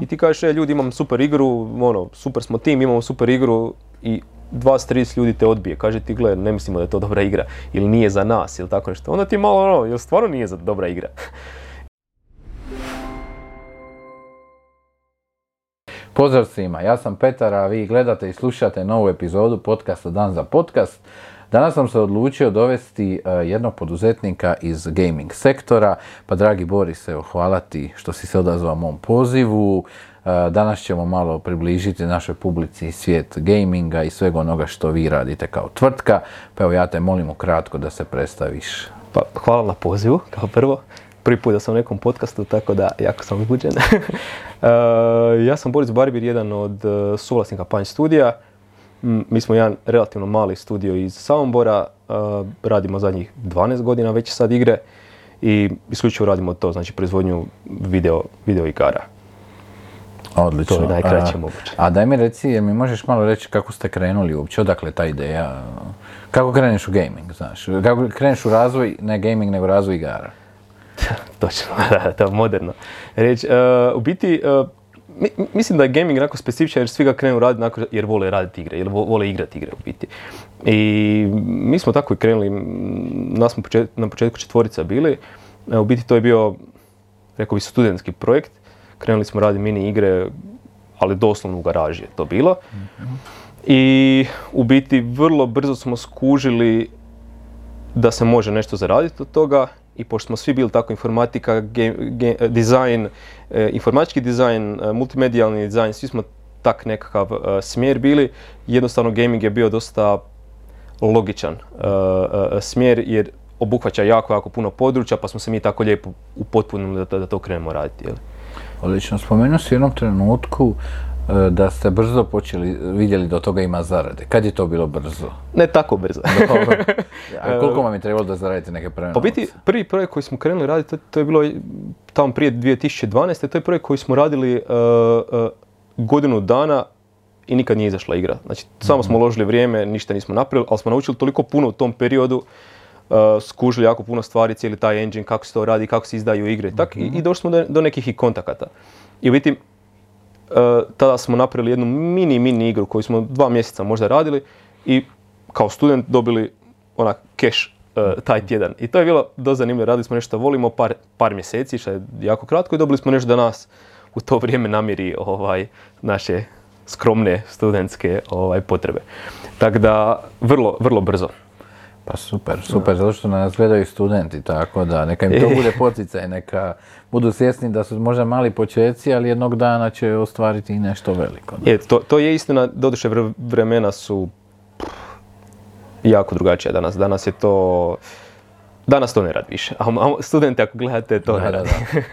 i ti kažeš, e, ljudi imam super igru, ono, super smo tim, imamo super igru i 20-30 ljudi te odbije, kaže ti gle, ne mislimo da je to dobra igra, ili nije za nas, ili tako nešto. Onda ti malo ono, jel stvarno nije za dobra igra? Pozdrav svima, ja sam Petar, a vi gledate i slušate novu epizodu podcasta Dan za podcast. Danas sam se odlučio dovesti e, jednog poduzetnika iz gaming sektora, pa dragi Boris, evo hvala ti što si se odazvao mom pozivu. E, danas ćemo malo približiti našoj publici svijet gaminga i svega onoga što vi radite kao tvrtka, pa evo ja te molim ukratko da se predstaviš. Pa, hvala na pozivu, kao prvo. Prvi put da sam u nekom podcastu, tako da jako sam uzbuđen. E, ja sam Boris Barbir, jedan od suvlasnika Panj studija. Mi smo jedan relativno mali studio iz Samobora, radimo zadnjih 12 godina već sad igre i isključivo radimo to, znači proizvodnju video, video igara. Odlično. To je najkraće moguće. A daj mi reci, jer mi možeš malo reći kako ste krenuli uopće, odakle ta ideja, kako kreneš u gaming, znaš, kako kreneš u razvoj, ne gaming, nego razvoj igara? Točno, da, to je moderno. Reč, uh, u biti, uh, mislim da je gaming onako specifičan jer svi ga krenu raditi jer vole raditi igre, jer vole igrati igre u biti. I mi smo tako i krenuli, nas smo na početku četvorica bili, u biti to je bio, rekao bi, studentski projekt. Krenuli smo raditi mini igre, ali doslovno u garaži je to bilo. I u biti vrlo brzo smo skužili da se može nešto zaraditi od toga i pošto smo svi bili tako informatika, dizajn, e, informatički dizajn, e, multimedijalni dizajn, svi smo tak nekakav e, smjer bili, jednostavno gaming je bio dosta logičan smjer jer obuhvaća jako, jako puno područja pa smo se mi tako lijepo upotpunili da, to krenemo raditi. Odlično, spomenuo si u jednom trenutku da ste brzo počeli, vidjeli da od toga ima zarade. Kad je to bilo brzo? Ne tako brzo. A koliko vam je trebalo da zaradite neke prve Pa biti, prvi projekt koji smo krenuli raditi, to, to je bilo tamo prije 2012. To je projekt koji smo radili uh, uh, godinu dana i nikad nije izašla igra. Znači, samo smo mhm. uložili vrijeme, ništa nismo napravili, ali smo naučili toliko puno u tom periodu, uh, skužili jako puno stvari, cijeli taj engine, kako se to radi, kako se izdaju igre. Tak, i, i došli smo do, do nekih i kontakata. I u biti, E, tada smo napravili jednu mini, mini igru koju smo dva mjeseca možda radili i kao student dobili onak cash e, taj tjedan. I to je bilo dosta zanimljivo, radili smo nešto volimo par, par mjeseci, što je jako kratko i dobili smo nešto da nas u to vrijeme namiri ovaj, naše skromne studentske ovaj, potrebe. Tako da, vrlo, vrlo brzo. Pa super, super, zato što nas gledaju studenti, tako da neka im to bude poticaj, neka budu svjesni da su možda mali početci, ali jednog dana će ostvariti i nešto veliko. Je, to, to je istina, doduše vremena su jako drugačija danas. Danas je to Danas to ne radi više, a studenti ako gledate to ne radi.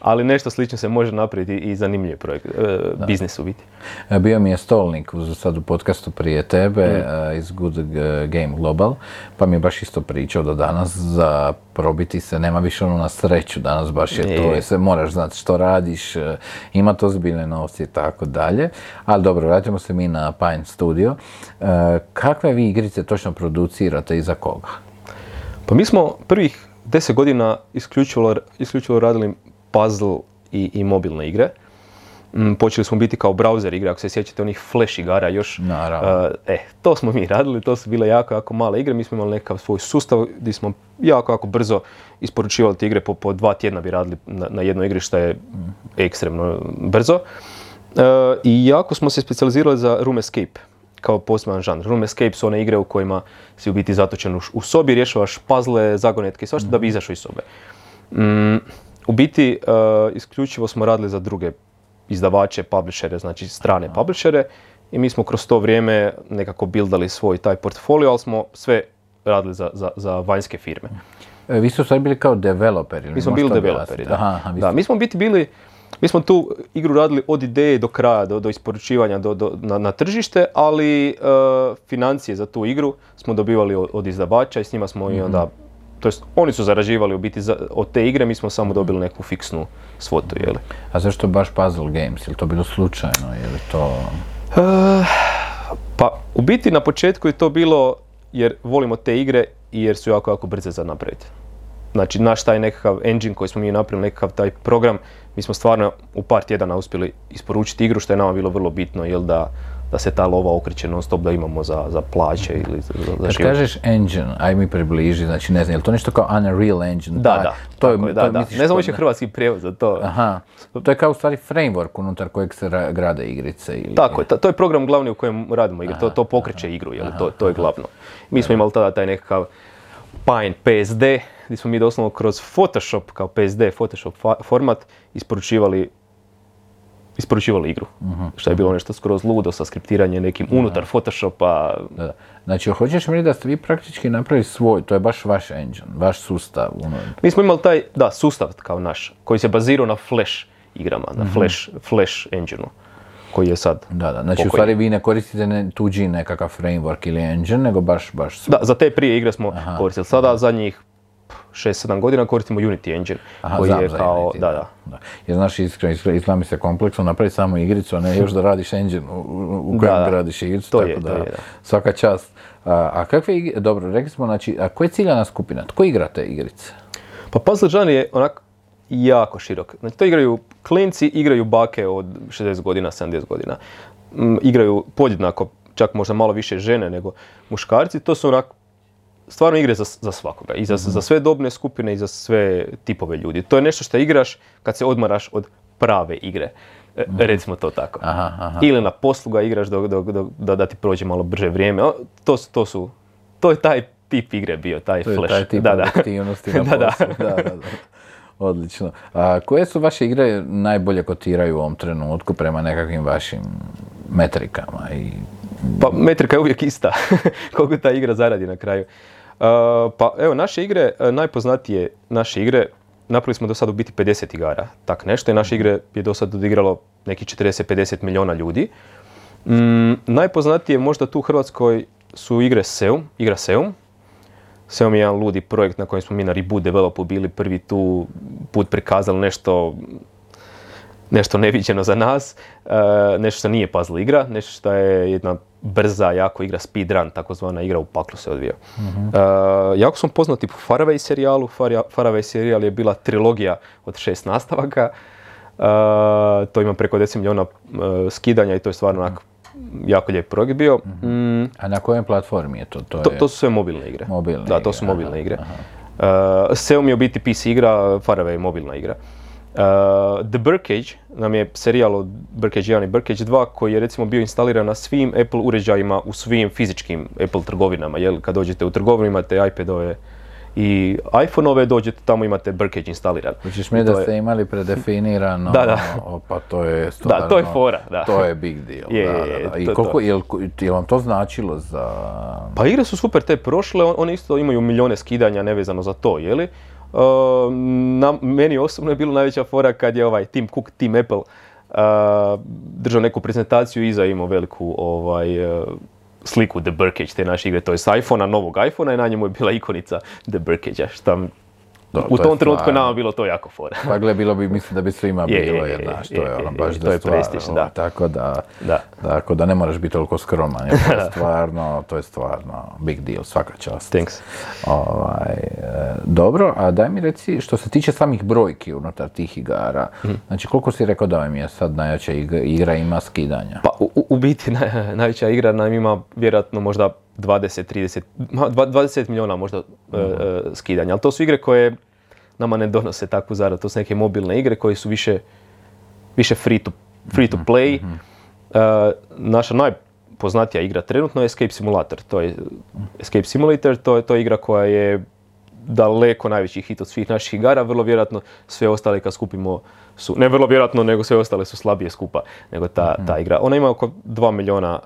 Ali nešto slično se može napraviti i zanimljiv projekt, e, biznis u biti. E, bio mi je stolnik sad u podcastu prije tebe mm. e, iz Good Game Global, pa mi je baš isto pričao da danas za probiti se nema više ono na sreću, danas baš je to, se moraš znati što radiš, ima to zbiljne novci i tako dalje. Ali dobro, vratimo se mi na Pine Studio. Kakve vi igrice točno producirate i za koga? Pa mi smo prvih deset godina isključivo, isključivo radili puzzle i, i mobilne igre. Mm, počeli smo biti kao browser igre, ako se sjećate onih flash igara još. Naravno. Uh, to smo mi radili, to su bile jako, jako male igre. Mi smo imali nekakav svoj sustav gdje smo jako, jako brzo isporučivali te igre. Po, po dva tjedna bi radili na, na jednoj igri što je ekstremno brzo. Uh, I jako smo se specijalizirali za Room Escape kao poseban žanr. Room Escape su one igre u kojima si u biti zatočen u sobi, rješavaš puzzle, zagonetke i svašta da bi izašao iz sobe. Mm, u biti uh, isključivo smo radili za druge izdavače, publishere, znači strane Aha. publishere i mi smo kroz to vrijeme nekako bildali svoj taj portfolio, ali smo sve radili za, za, za vanjske firme. E, vi ste u bili kao developeri? Mi smo bili developeri, da. Aha, da. Mi smo biti bili mi smo tu igru radili od ideje do kraja, do, do isporučivanja do, do, na, na tržište, ali uh, financije za tu igru smo dobivali od, od izdavača i s njima smo mm-hmm. i onda, to jest oni su zarađivali u biti za, od te igre, mi smo samo dobili neku fiksnu svotu, jeli. A zašto baš Puzzle Games? Je li to bilo slučajno? Je li to... Uh, pa u biti na početku je to bilo jer volimo te igre i jer su jako, jako brze za napraviti. Znači naš taj nekakav engine koji smo mi napravili, nekakav taj program mi smo stvarno u par tjedana uspjeli isporučiti igru što je nama bilo vrlo bitno, jel da, da se ta lova okreće non stop da imamo za, za plaće ili za, za Kad život. kažeš engine, aj mi približi, znači ne znam, je li to nešto kao Unreal Engine? Da, da, to je, tako je, to da, je, da. Ne znam uopće hrvatski prijevod za to. Aha, to je kao u stvari framework unutar kojeg se ra- grade igrice ili... Tako je, to je program glavni u kojem radimo igre, to, to pokreće igru, jel, to, to je glavno. Mi smo imali tada taj nekakav Pine PSD, gdje smo mi doslovno kroz Photoshop, kao PSD, Photoshop fa- format, isporučivali isporučivali igru. Što je bilo nešto skroz ludo sa skriptiranjem nekim unutar Photoshopa. Da. Znači, hoćeš mi reći da ste vi praktički napravili svoj, to je baš vaš engine, vaš sustav. Ono, Mi smo imali taj, da, sustav kao naš, koji se bazirao na Flash igrama, na Flash, Flash engine koji je sad da, da. Znači, u stvari vi ne koristite ne, tuđi nekakav framework ili engine, nego baš, baš svoj. Da, za te prije igre smo koristili. Sada zadnjih 6-7 godina koristimo Unity engine, Aha, koji znam je za kao, Unity, da, da. Jer znaš, iskreno, izgleda izgleda mi se kompleksno napraviti samo igricu, a ne još da radiš engine u, u- kojem Da, da. gradiš igricu, To tako je, da, to je, da. svaka čast. A, a kakve igre, dobro, rekli smo, znači, a koja je ciljana skupina? Tko igra te igrice? Pa puzzle žanr je onak jako širok. Znači to igraju klinci, igraju bake od 60 godina, 70 godina. Mm, igraju podjednako, čak možda malo više žene nego muškarci. To su onak stvarno igre za, za svakoga. I za, Mhm. za sve dobne skupine i za sve tipove ljudi. To je nešto što igraš kad se odmaraš od prave igre. E, Recimo to tako. Mhm. Aha, aha. Ili na poslu ga igraš dok, dok, dok- da, da ti prođe malo brže vrijeme. O, To, su- to su, to je taj tip igre bio, taj To je flash. taj tip da, da. aktivnosti na poslu. Da, da, da. Odlično. A koje su vaše igre najbolje kotiraju u ovom trenutku prema nekakvim vašim metrikama i Pa metrika je uvijek ista, koliko ta igra zaradi na kraju. Uh, pa evo, naše igre, uh, najpoznatije naše igre, napravili smo do sad u biti 50 igara, tak nešto, i naše igre je do sad odigralo nekih 40-50 milijuna ljudi. Mm, najpoznatije možda tu u Hrvatskoj su igre Seum, igra Seum. Seum je jedan ludi projekt na kojem smo mi na Reboot Developu bili prvi tu put prikazali nešto nešto neviđeno za nas, e, nešto što nije puzzle igra, nešto što je jedna brza, jako igra speedrun, takozvana igra u paklu se odvija. E, jako smo poznati po Faraway serijalu, Faraway serijal je bila trilogija od šest nastavaka, E, to ima preko 10 milijuna skidanja i to je stvarno onak jako lijep projekt bio. Mm, A na kojoj platformi je to? To, to, je... to su sve mobilne igre. Mobilne da, to su mobilne aha, igre. Uh, Seum je u biti PC igra, Faraway je mobilna igra. Uh, The Birdcage nam je serijal od Birdcage 1 i Birdcage 2 koji je recimo bio instaliran na svim Apple uređajima u svim fizičkim Apple trgovinama. Jel? Kad dođete u trgovinu imate iPadove i iPhone-ove, dođete tamo imate Birdcage instaliran. Hoćeš mi da je- ste imali predefinirano, Da, da. o, pa to je stvarno... to je fora, da. To je big deal, Je, da, da, da. I to koliko, to. jel, jel vam to značilo za... Pa igre su super te prošle, on- one isto imaju milijone skidanja nevezano za to, jeli? Uh, na, meni osobno je bilo najveća fora kad je ovaj Tim Cook, Tim Apple uh, držao neku prezentaciju i iza imao veliku ovaj, uh, sliku The Birdcage te naše igre, to je s iPhone-a, novog iPhone-a i na njemu je bila ikonica The Birdcage-a, šta Do, u to je tom trenutku je stvarno- nama bilo to jako fora. Pa gle, bilo bi, mislim da bi svima Je, je, bilo, je, jer je, to je, je ono je, baš je, da to je stvar, prestiž, ono, da. Tako da, Da. tako da ne moraš biti toliko skroman, jer to je stvarno, to je stvarno big deal, svaka čast. Thanks. Ovaj, e, dobro, a daj mi reci, što se tiče samih brojki unutar tih igara, Mhm. znači koliko si rekao da vam je sad najjača igra, igra ima skidanja? Pa u, u- u biti naj- najveća igra nam ima vjerojatno možda 20-30, ma, dva- 20 milijuna možda e, e, skidanja, ali to su igre koje nama ne donose takvu zaradu, to su neke mobilne igre koje su više, više free to, free to play. E, naša najpoznatija igra trenutno je Escape Simulator. To je Escape Simulator, to je, to je igra koja je daleko najveći hit od svih naših igara, vrlo vjerojatno sve ostale kad skupimo su, ne vrlo vjerojatno, nego sve ostale su slabije skupa nego ta, ta igra. Ona ima oko 2 milijuna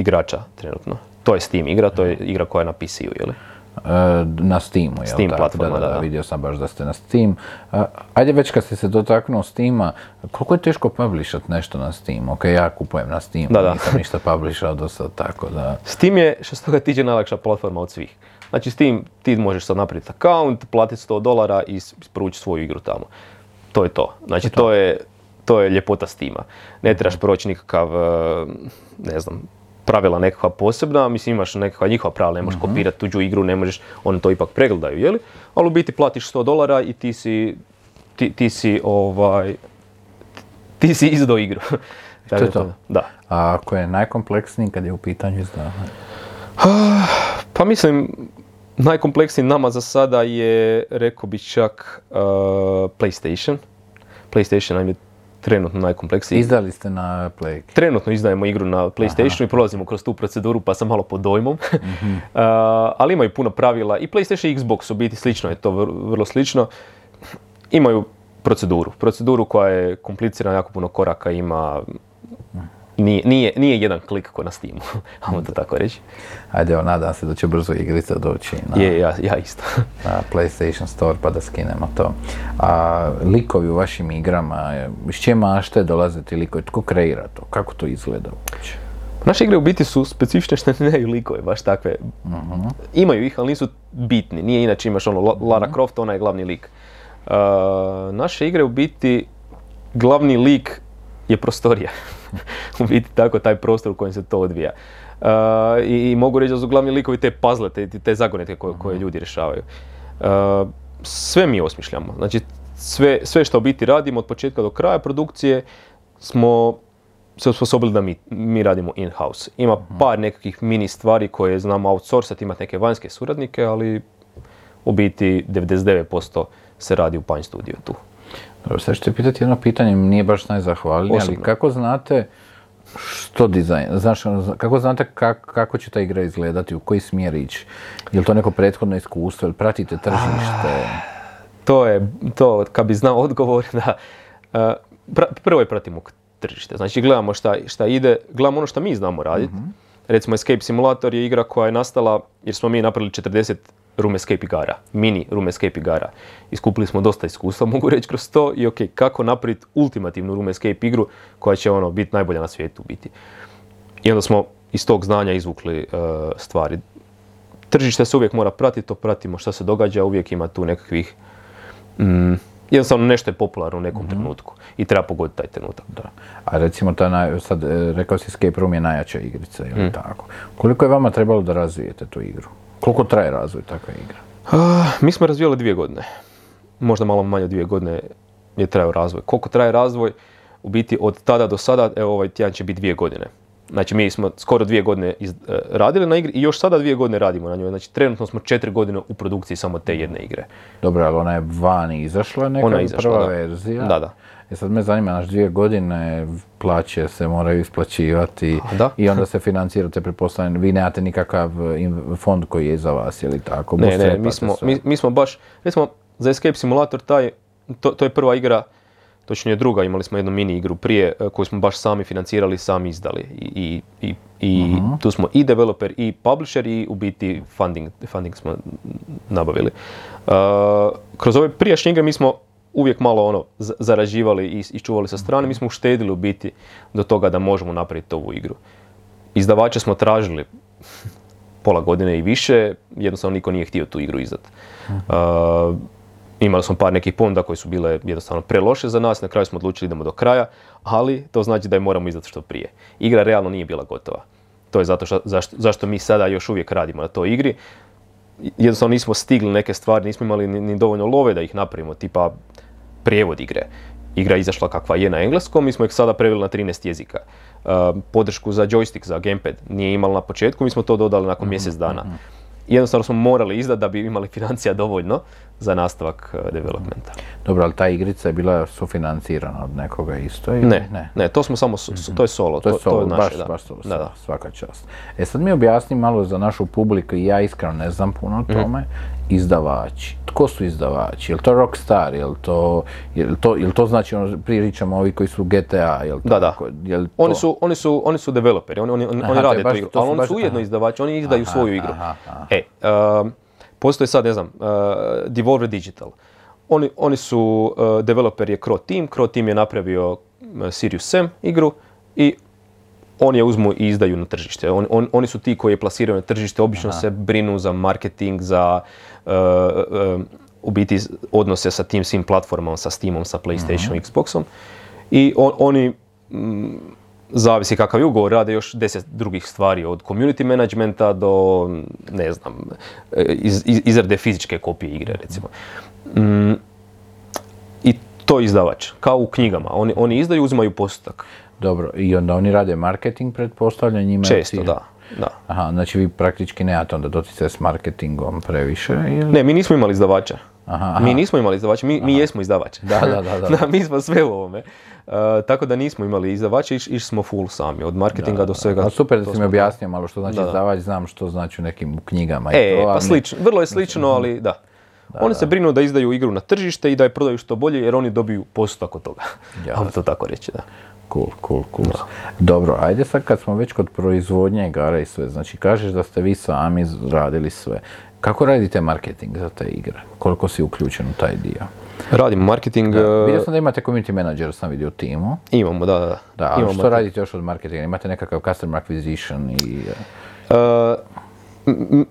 igrača trenutno. To je Steam igra, to je igra koja je na PC-u, jeli? E, na Steamu, jel Steam tako? platforma, da, da, da, vidio sam baš da ste na Steam. E, ajde već kad si se dotaknuo Steama, koliko je teško publishat nešto na Steam? Ok, ja kupujem na Steam, Da, da. nisam ništa publishao do sad, tako da... Steam je, što se toga tiče, najlakša platforma od svih. Znači Steam, ti možeš sad napraviti account, platiti 100 dolara i is- isporučiti svoju igru tamo. To je to. Znači to je, to je ljepota Steama. Ne trebaš proći nikakav, e, ne znam, pravila nekakva posebna, mislim imaš nekakva njihova pravila, ne možeš kopirati tuđu igru, ne možeš, oni to ipak pregledaju, jeli? Ali u biti platiš 100 dolara i ti si ti, ti si ovaj, ti si izdao igru. Tako je to. Da. A ako je najkompleksniji kad je u pitanju izdavanje? Pa mislim, najkompleksniji nama za sada je, rekao bi čak, uh, PlayStation. PlayStation nam je trenutno najkompleksniji. Izdali ste na Play? Trenutno izdajemo igru na PlayStationu i prolazimo kroz tu proceduru pa sam malo pod dojmom. uh, ali imaju puno pravila i PlayStation i Xbox u biti slično je to vrlo slično. Imaju proceduru. Proceduru koja je komplicirana, jako puno koraka ima. Nije, nije, nije jedan klik ko na Steamu, ajmo to tako reći. Ajde, evo, nadam se da će brzo igrica doći na, je, ja, ja isto. na PlayStation Store pa da skinemo to. A likovi u vašim igrama, s čije mašte dolaze ti likovi? Tko kreira to? Kako to izgleda uopće? Naše igre u biti su specifične što nemaju likove, baš takve. Mhm. Imaju ih, ali nisu bitni. Nije inače imaš ono Lara Mhm. Croft, ona je glavni lik. Uh, naše igre u biti glavni lik je prostorija. u biti tako taj prostor u kojem se to odvija. Uh, i, i mogu reći da su glavni likovi te puzzle, te, te zagonetke koje, koje ljudi rješavaju. Uh, sve mi osmišljamo. Znači sve, sve što u biti radimo od početka do kraja produkcije smo se osposobili da mi, mi radimo in-house. Ima par nekakvih mini stvari koje znamo outsourcati, imati neke vanjske suradnike, ali u biti 99% se radi u Pine Studio tu. Dobro, sad ću te pitati jedno pitanje, nije baš najzahvalnije, ali kako znate što dizajn, znaš, ono, kako znate kak- kako će ta igra izgledati, u koji smjer ići? Je li to neko prethodno iskustvo, ili pratite tržište? To je, to, kad bi znao odgovor, da, pra- prvo je pratimo tržište. Znači gledamo šta, šta ide, gledamo ono što mi znamo raditi. Recimo Escape Simulator je igra koja je nastala jer smo mi napravili 40 room escape igara, mini room escape igara. Iskupili smo dosta iskustva, mogu reći kroz to i ok, kako napraviti ultimativnu room escape igru koja će ono biti najbolja na svijetu biti. I onda smo iz tog znanja izvukli uh, stvari. Tržište se uvijek mora pratiti, to pratimo šta se događa, uvijek ima tu nekakvih mm, jednostavno nešto je popularno u nekom trenutku i treba pogoditi taj trenutak. Da. A recimo, ta naj, sad e, rekao si Escape Room je najjača igrica, Mm. ili tako? Koliko je vama trebalo da razvijete tu igru? Koliko traje razvoj takve igre? Mi smo razvijali dvije godine. Možda malo manje od dvije godine je trajao razvoj. Koliko traje razvoj? U biti od tada do sada, evo ovaj tjedan će biti dvije godine. Znači mi smo skoro dvije godine iz- e, radili na igri i još sada dvije godine radimo na njoj. Znači trenutno smo četiri godine u produkciji samo te jedne igre. Dobro, ali ona je vani izašla, neka Ona je izašla, prva da. verzija. Da, da. E sad me zanima, naš dvije godine plaće se moraju isplaćivati Da. i onda se financirate, pretpostavljam, vi nemate nikakav fond koji je za vas ili tako? Ne, ne, mi smo, mi, mi smo baš, recimo za Escape Simulator taj, to, to je prva igra, točnije druga, imali smo jednu mini igru prije e, koju smo baš sami financirali, sami izdali. I, i, i, i tu smo i developer i publisher i u biti funding, funding smo nabavili. Uh, kroz ove prijašnje igre mi smo uvijek malo ono za- zarađivali i, i čuvali sa strane, mi smo uštedili u biti do toga da možemo napraviti ovu igru. Izdavače smo tražili pola godine i više, jednostavno niko nije htio tu igru izdat. Uh, imali smo par nekih ponuda koje su bile jednostavno preloše za nas, na kraju smo odlučili idemo do kraja, ali to znači da je moramo izdati što prije. Igra realno nije bila gotova. To je zato što, zašto, zašto mi sada još uvijek radimo na toj igri. Jednostavno nismo stigli neke stvari, nismo imali ni, ni dovoljno love da ih napravimo, tipa prijevod igre. Igra je izašla kakva je na engleskom, mi smo ih sada preveli na 13 jezika. Uh, podršku za joystick, za gamepad nije imala na početku, mi smo to dodali nakon mjesec dana. Jednostavno smo morali izdati da bi imali financija dovoljno za nastavak uh, developmenta. Dobro, ali ta igrica je bila sufinancirana od nekoga isto ili Ne, ne, to smo samo, s- to je solo, To je solo, naše, baš, da. baš solo, Da, da. svaka čast. E sad mi objasni malo za našu publiku, i ja iskreno ne znam puno Mhm. o tome, izdavači. Tko su izdavači? Je li to Rockstar? Je li to, je li to, je li to znači, ono, pričamo ovi koji su GTA? Je li to Da, da. tako? Je li Oni to- su, oni su, oni su developeri, oni, oni, oni Aha, to rade baš- tu igru, to su ali oni baš- su ujedno aha. izdavači, oni izdaju Aha, svoju igru. E, um, postoji sad, ne znam, uh, Devolver Digital. Oni, oni su, uh, developer je Crow Team, Crow Team je napravio uh, Sirius Sam igru i oni je uzmu i izdaju na tržište. On, on- oni su ti koji je plasiraju na tržište, obično se brinu za marketing, za uh, uh, u biti odnose sa tim svim platformama, sa Steamom, sa PlayStation, Xboxom. I on- oni, mm, zavisi kakav je ugovor, rade još deset drugih stvari, od community managementa do, ne znam, iz, iz- izrade fizičke kopije igre, recimo. Mm, i To izdavač, kao u knjigama. Oni, oni izdaju, uzimaju postotak. Dobro, i onda oni rade marketing, pretpostavljam, njima je Često, cilj- da. da. Aha, znači vi praktički nemate onda doticaje s marketingom previše ili? Ne, mi nismo imali izdavača. Aha, aha. Mi nismo imali izdavača, mi, mi jesmo izdavač. Da, da, da, da. mi smo sve u ovome. Uh, tako da nismo imali izdavača, iš, išli smo full sami, od marketinga do svega. A super da si mi objasnio malo što znači Da, da. izdavač, znam što znači u nekim knjigama i E, to. pa slično, vrlo je slično, ali da. Oni se brinu da izdaju igru na tržište i da je prodaju što bolje jer oni dobiju postotak od toga. Ajmo to tako reći, da. Cool, cool, cool. Dobro, ajde sad kad smo već kod proizvodnje igara i sve, znači kažeš da ste vi sami radili sve. Kako radite marketing za te igre? Koliko si uključen u taj dio? Radimo marketing, uh, Vidio sam da imate community manager, sam vidio u timu. imamo, da, da. Da, ali imamo što marketing. radite još od marketinga? Imate nekakav customer acquisition i... Uh,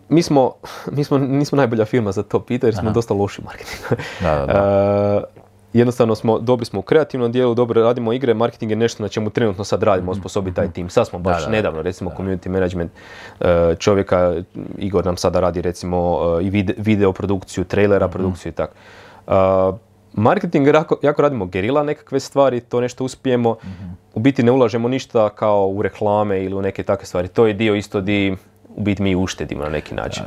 mi smo, mi smo, nismo najbolja firma za to pitanje jer smo dosta loši u marketingu. Da, da, Uh, jednostavno smo, dobri smo u kreativnom dijelu, dobro radimo igre, marketing je nešto na čemu trenutno sad radimo, osposobiti taj tim. Sad smo baš Mhm. da, da. nedavno, recimo community management uh, čovjeka, Igor nam sada radi recimo uh, i vide- video produkciju, trailera Mhm. produkciju i tako. Uh, marketing jako, jako radimo gerila nekakve stvari, to nešto uspijemo. Mhm. U biti ne ulažemo ništa kao u reklame ili u neke takve stvari. To je dio isto di u biti mi uštedimo na neki način.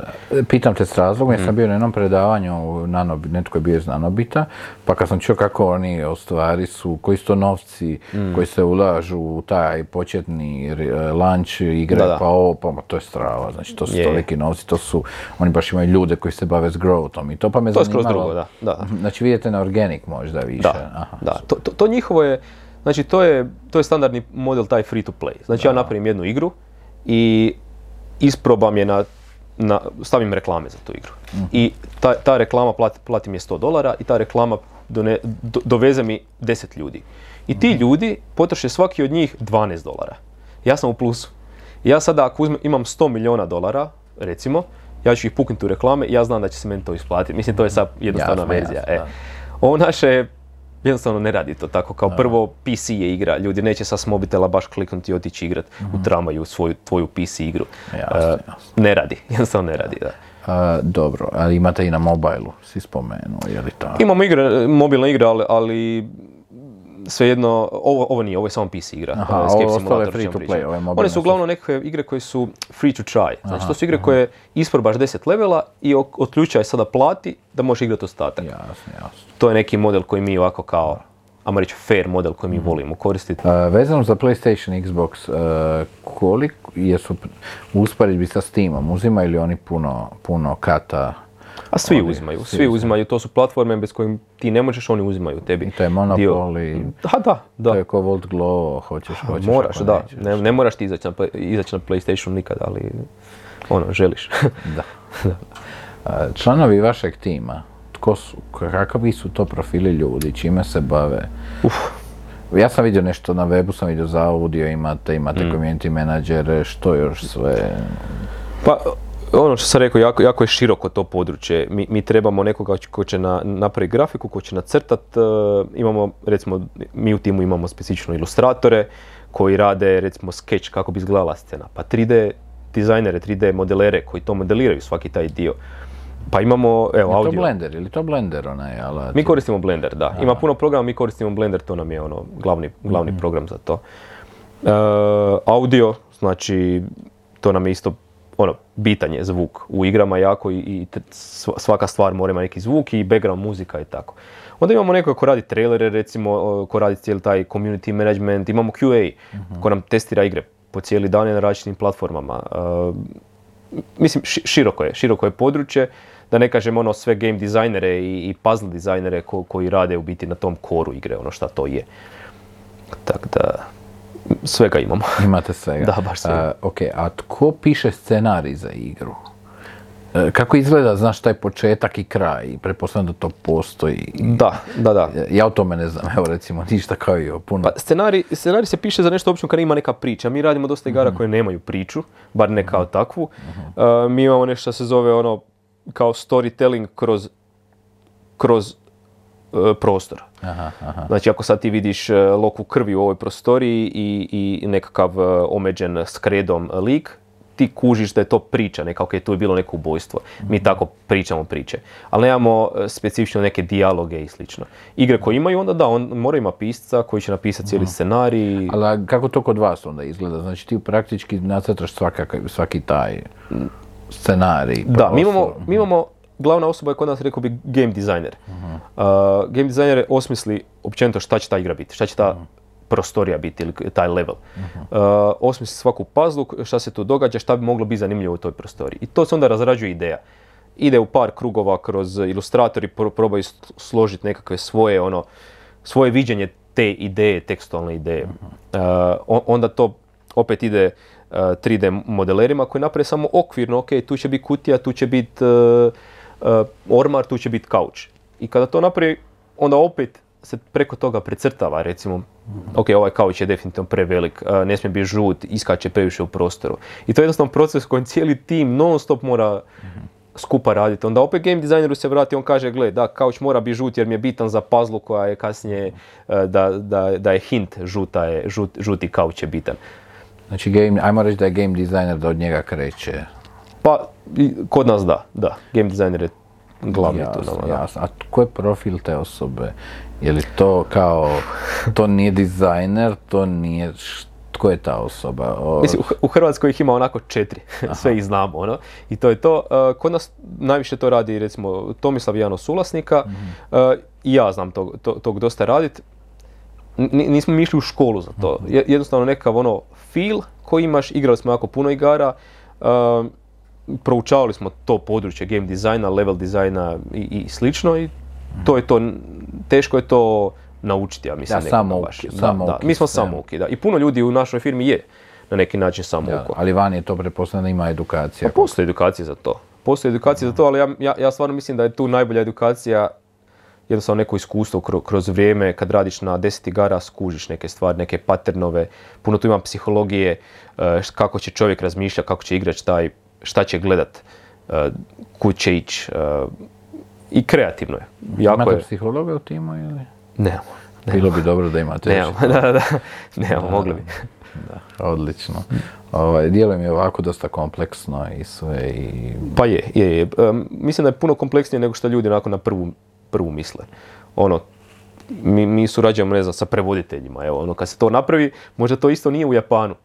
Pitam te s razlogom, jer Mm. sam bio na jednom predavanju, u Nanobi- netko je bio iz Nanobita, pa kad sam čuo kako oni u stvari su, koji su to novci Mm. koji se ulažu u taj početni eh, launch igre, Da, da. pa ovo, pa to je strava, znači to su Je. toliki novci, to su, oni baš imaju ljude koji se bave s growthom i to pa me To je skroz zanimalo. drugo, da, da. Znači vidite na organic možda više. Da, Aha, da. To, to, to njihovo je, znači to je, to je standardni model taj free to play. Znači ja napravim jednu igru i isprobam je na, na stavim reklame za tu igru. I ta, ta reklama plati, plati mi je 100 dolara i ta reklama done- do- doveze mi 10 ljudi. I ti ljudi potroše svaki od njih 12 dolara. Ja sam u plusu. Ja sada ako uzmem, imam 100 milijuna dolara, recimo, ja ću ih puknuti u reklame i ja znam da će se meni to isplatiti. Mislim, to je sad jednostavna Jasno, verzija. jasno, e. Ovo naše jednostavno ne radi to tako. Kao prvo, PC je igra. Ljudi neće sa s mobitela baš kliknuti i otići igrat u tramvaju svoju, tvoju PC igru. E, ne radi. Jednostavno ne radi, da. A, dobro, ali imate i na mobilu, si spomenuo, je li tako? Imamo igre, mobilne igre, ali, ali svejedno, ovo, ovo nije, ovo je samo PC igra. Aha, e, ovo Escape ostalo je Simulator, free to play, ove One su uglavnom nekakve igre koje su free to try. Znači, to su igre koje isprobaš 10 levela i ok- od ključa je sada plati da možeš igrati ostatak. Jasno, jasno. To je neki model koji mi ovako kao, ajmo reći fair model koji mi Mhm. volimo koristiti. A, vezano za PlayStation, Xbox, e, koliko jesu usporedbi sa Steamom, uzimaju li oni puno, puno kata? A svi Oni- uzimaju, svi svi uzimaju, to su platforme bez kojim ti ne možeš, oni uzimaju tebi. To je monopol i Da, da, da. to je ko Volt Glow, hoćeš, hoćeš. Moraš, da. Ne, ne moraš ti izaći na, izaći na PlayStation nikad, ali ono, želiš. Da. A, članovi vašeg tima, tko su, kakvi su to profili ljudi, čime se bave? Uf. Ja sam vidio nešto na webu, sam vidio za audio, imate, imate Mm. community menadžere, što još sve? Pa, ono što sam rekao, jako, jako je široko to područje. Mi, mi trebamo nekoga ko će na, napraviti grafiku, ko će nacrtat. e, imamo, recimo, mi u timu imamo specifično ilustratore koji rade, recimo, sketch kako bi izgledala scena. Pa 3D dizajnere, 3D modelere koji to modeliraju svaki taj dio. Pa imamo, evo, Je to audio. Blender ili to Blender onaj alat? Mi koristimo Blender, da. Ima puno programa, mi koristimo Blender, to nam je ono glavni, glavni Mhm. program za to. E, audio, znači to nam je isto ono, bitan je zvuk u igrama jako i, i svaka stvar mora imati neki zvuk i background muzika i tako. Onda imamo nekoga ko radi trailere, recimo, ko radi cijeli taj community management, imamo QA ko nam testira igre po cijeli dan na različitim platformama. E, mislim, ši- široko je, široko je područje, da ne kažem ono sve game dizajnere i, i puzzle dizajnere ko- koji rade u biti na tom koru igre, ono šta to je. Tako da, svega imamo. Imate svega. Da, baš svega. A, ok, a tko piše scenarij za igru? E, Kako izgleda, znaš, taj početak i kraj? Pretpostavljam da to postoji. Da, da, da. Ja o tome ne znam, evo recimo, ništa kao i o puno. Pa scenarij, scenarij se piše za nešto obično kad ima neka priča. Mi radimo dosta igara koje nemaju priču, bar ne kao takvu. Uh, mi imamo nešto što se zove ono kao storytelling kroz, kroz uh, prostor. Aha, aha. Znači ako sad ti vidiš uh, loku krvi u ovoj prostoriji i, i nekakav uh, omeđen skredom lik, ti kužiš da je to priča, neka ok, tu je bilo neko ubojstvo. Mi tako pričamo priče. Ali nemamo e, specifično neke dijaloge i slično. Igre koje imaju, onda da, on mora ima pisca koji će napisati cijeli scenarij. Ali kako to kod vas onda izgleda? Znači ti praktički nacrtaš svaki taj scenarij. Da, mi imamo, mi imamo, glavna osoba je kod nas rekao bi game designer. Uh, game designer osmisli općenito šta će ta igra biti, šta će ta prostorija biti ili taj level. Uh, osmisli svaku puzzlu, šta se tu događa, šta bi moglo biti zanimljivo u toj prostoriji. I to se onda razrađuje ideja. Ide u par krugova kroz ilustratori, pro- probaju složiti nekakve svoje ono, svoje viđenje te ideje, tekstualne ideje. Uh, on- onda to opet ide uh, 3D modelerima koji naprave samo okvirno, ok, tu će biti kutija, tu će biti uh, uh, ormar, tu će biti kauč. I kada to napravi, onda opet se preko toga precrtava, recimo, ok, ovaj kauč je definitivno prevelik, uh, ne smije biti žut, iskače previše u prostoru. I to je jednostavno proces kojim cijeli tim non stop mora skupa raditi. Onda opet game designeru se vrati, on kaže, gle, da, kauč mora biti žut jer mi je bitan za puzzle koja je kasnije, uh, da, da, da je hint žuta je, žut- žuti kauč je bitan. Znači game, ajmo reći da je game designer da od njega kreće. Pa, i kod nas da, da. Game designer je glavni tu. Jasno, nama, da. jasno. A ko je profil te osobe? Je li to kao, to nije dizajner, to nije, tko je ta osoba? O, Mislim, u Hrvatskoj ih ima onako četiri, sve ih znamo, ono. I to je to. Uh, kod nas najviše to radi, recimo, Tomislav jedan od suvlasnika. Uh, I ja znam tog, to- tog dosta radit. N- nismo mi išli u školu za to. Je- Jednostavno nekakav ono feel koji imaš, igrali smo jako puno igara. Proučavali smo to područje game dizajna, level dizajna i, i slično i to je to, teško je to naučiti, ja mislim. Da, samouki, baš. Da, samouki da, mi smo samouki, da. I puno ljudi u našoj firmi je na neki način samouko. ja, ali van je to pretpostavljeno da ima edukacija. Pa postoji edukacija za to. Postoji edukacija za to, ali ja, ja, ja stvarno mislim da je tu najbolja edukacija jednostavno neko iskustvo kro- kroz vrijeme kad radiš na 10 igara skužiš neke stvari, neke paternove, puno tu ima psihologije, e, š- kako će čovjek razmišljati, kako će igrač taj, šta će gledat, e, kud će ići e, i kreativno je. Jako Imate je. psihologa u timu ili? Nemamo. Bilo bi dobro da imate. Nemamo, da, da, da. Nemamo, mogli bi. Da, odlično. Ovaj, djeluje mi ovako dosta kompleksno i sve i... Pa je, je, je. E, mislim da je puno kompleksnije nego što ljudi onako na prvu, prvu misle. Ono, mi, mi surađujemo, ne znam, sa prevoditeljima, evo, ono, kad se to napravi, možda to isto nije u Japanu.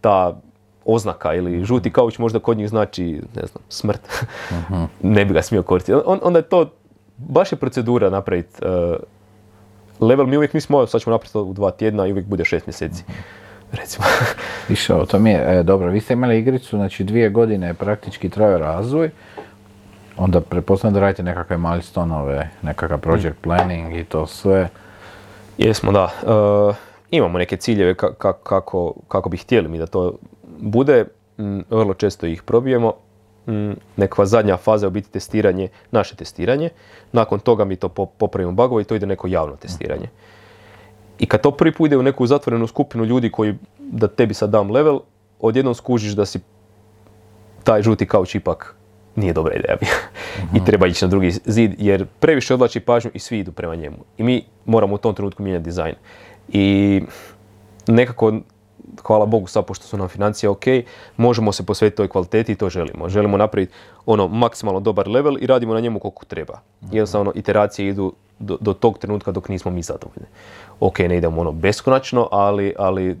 Ta oznaka ili žuti kauč možda kod njih znači, ne znam, smrt. ne bi ga smio koristiti. On, onda je to, baš je procedura napraviti e, level, mi uvijek nismo, sad ćemo napraviti u dva tjedna i uvijek bude šest mjeseci. Recimo. Išao, to mi je, e, dobro, vi ste imali igricu, znači dvije godine je praktički trajao razvoj, onda pretpostavljam da radite nekakve milestoneove, nekakav project planning i to sve. Jesmo, da. E, imamo neke ciljeve ka- ka- kako, kako bi htjeli mi da to bude. Mm, vrlo često ih probijemo. Mm, nekakva zadnja faza je u biti testiranje, naše testiranje. Nakon toga mi to po- popravimo bugove i to ide neko javno testiranje. I kad to prvi put ide u neku zatvorenu skupinu ljudi koji, da tebi sad dam level, odjednom skužiš da si taj žuti kauč ipak nije dobra ideja bio. I treba ići na drugi zid jer previše odlači pažnju i svi idu prema njemu. I mi moramo u tom trenutku mijenjati dizajn. I nekako, hvala Bogu sad pošto su nam financije ok, možemo se posvetiti toj kvaliteti i to želimo. Želimo napraviti ono maksimalno dobar level i radimo na njemu koliko treba. Jednostavno, iteracije idu do, do tog trenutka dok nismo mi zadovoljni. Ok, ne idemo ono beskonačno, ali, ali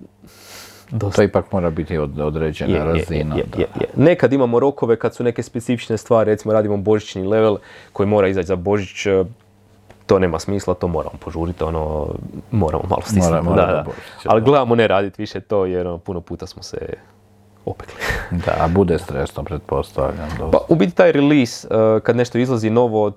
dosta To ipak mora biti od, određena je, razina. je, da. je, je. Nekad imamo rokove kad su neke specifične stvari, recimo radimo božićni level koji mora izaći za Božić, to nema smisla, to moramo požuriti, ono, moramo malo stisnuti. Mora- mora da, da. Ali da. gledamo ne raditi više to jer ono, puno puta smo se opekli. Da, a bude stresno, pretpostavljam. Pa u biti taj release, e, kad nešto izlazi novo,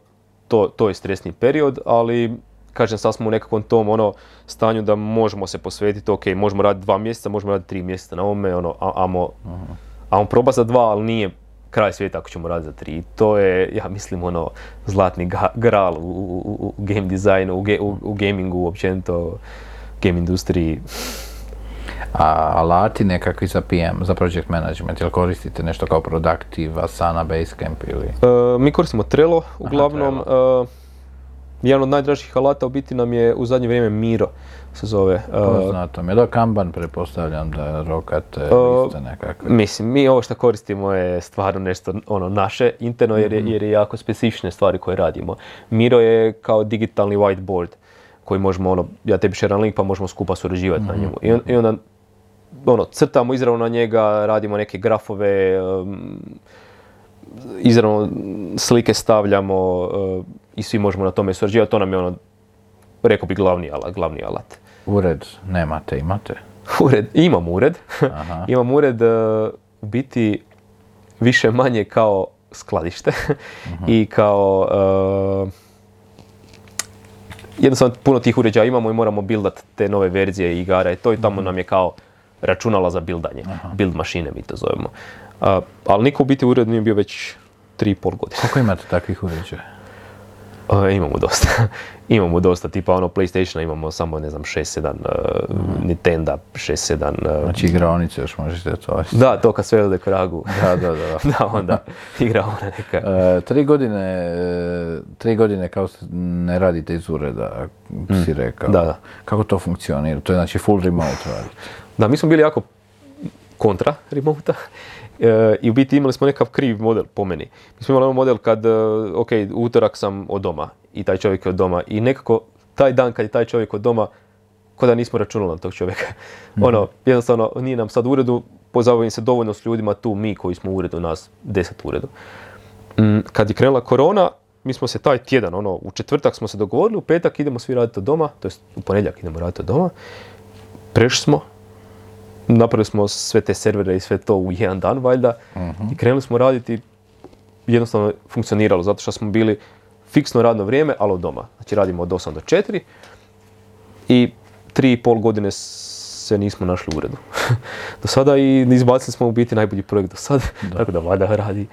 to, to je stresni period, ali kažem sad smo u nekakvom tom ono stanju da možemo se posvetiti, ok, možemo raditi dva mjeseca, možemo raditi tri mjeseca na ovome, ono, a, amo, amo proba za dva, ali nije kraj svijeta ako ćemo raditi za tri. To je, ja mislim, ono, zlatni ga- gral u, u, u- game designu, u, ge- u, u gamingu, općenito, game industriji. A alati nekakvi za PM, za project management, jel koristite nešto kao Productive, Asana, Basecamp ili... E, mi koristimo Trello, uglavnom, e, jedan od najdražih alata u biti nam je u zadnje vrijeme Miro se zove. Poznato mi je. Da, Kanban pretpostavljam da rokate liste nekakve. Mislim, mi ovo što koristimo je stvarno nešto ono naše interno jer je, Mhm. jer je jako specifične stvari koje radimo. Miro je kao digitalni whiteboard koji možemo ono, ja tebi šeram link pa možemo skupa surađivati Mhm. na njemu. I, on- I onda ono, crtamo izravno na njega, radimo neke grafove, um, izravno slike stavljamo i svi možemo na tome surađivati. To nam je ono, rekao bi glavni alat. Glavni alat. Ured nemate, imate. Ured, imam ured. Aha. imam ured e, u biti više manje kao skladište i kao e, jednostavno puno tih uređaja imamo i moramo bildat te nove verzije igara i to i tamo nam je kao računala za bildanje. Build mašine mi to zovemo. A, ali niko u biti u uredu nije bio već tri i pol godine. Koliko imate takvih uređaja? A, imamo dosta. imamo dosta, tipa ono PlayStationa imamo samo ne znam 6-7, uh, Nintendo 6-7, uh, Znači igraonice još možete to. da, to kad sve ode k ragu. Da, da, da. da, onda igra ona neka. E, tri godine, e, tri godine kao ne radite iz ureda, si rekao. Mm. Da, da. Kako to funkcionira? To je znači full remote radite. Da, mi smo bili jako kontra remota e, i u biti imali smo nekakav kriv model po meni. Mi smo imali ovaj model kad, e, ok, utorak sam od doma i taj čovjek je od doma i nekako taj dan kad je taj čovjek od doma, ko da nismo računali na tog čovjeka. Ono, jednostavno, nije nam sad u uredu, pozabavim se dovoljno s ljudima tu, mi koji smo u uredu, nas deset u uredu. Mm, kad je krenula korona, mi smo se taj tjedan, ono, u četvrtak smo se dogovorili, u petak idemo svi raditi od doma, to jest u ponedjeljak idemo raditi od doma. Prešli smo, napravili smo sve te servere i sve to u jedan dan valjda i krenuli smo raditi jednostavno je funkcioniralo zato što smo bili fiksno radno vrijeme, ali od doma. Znači radimo od 8 do 4 i tri i pol godine se nismo našli u uredu. do sada i izbacili smo u biti najbolji projekt do sada, tako da valjda radi.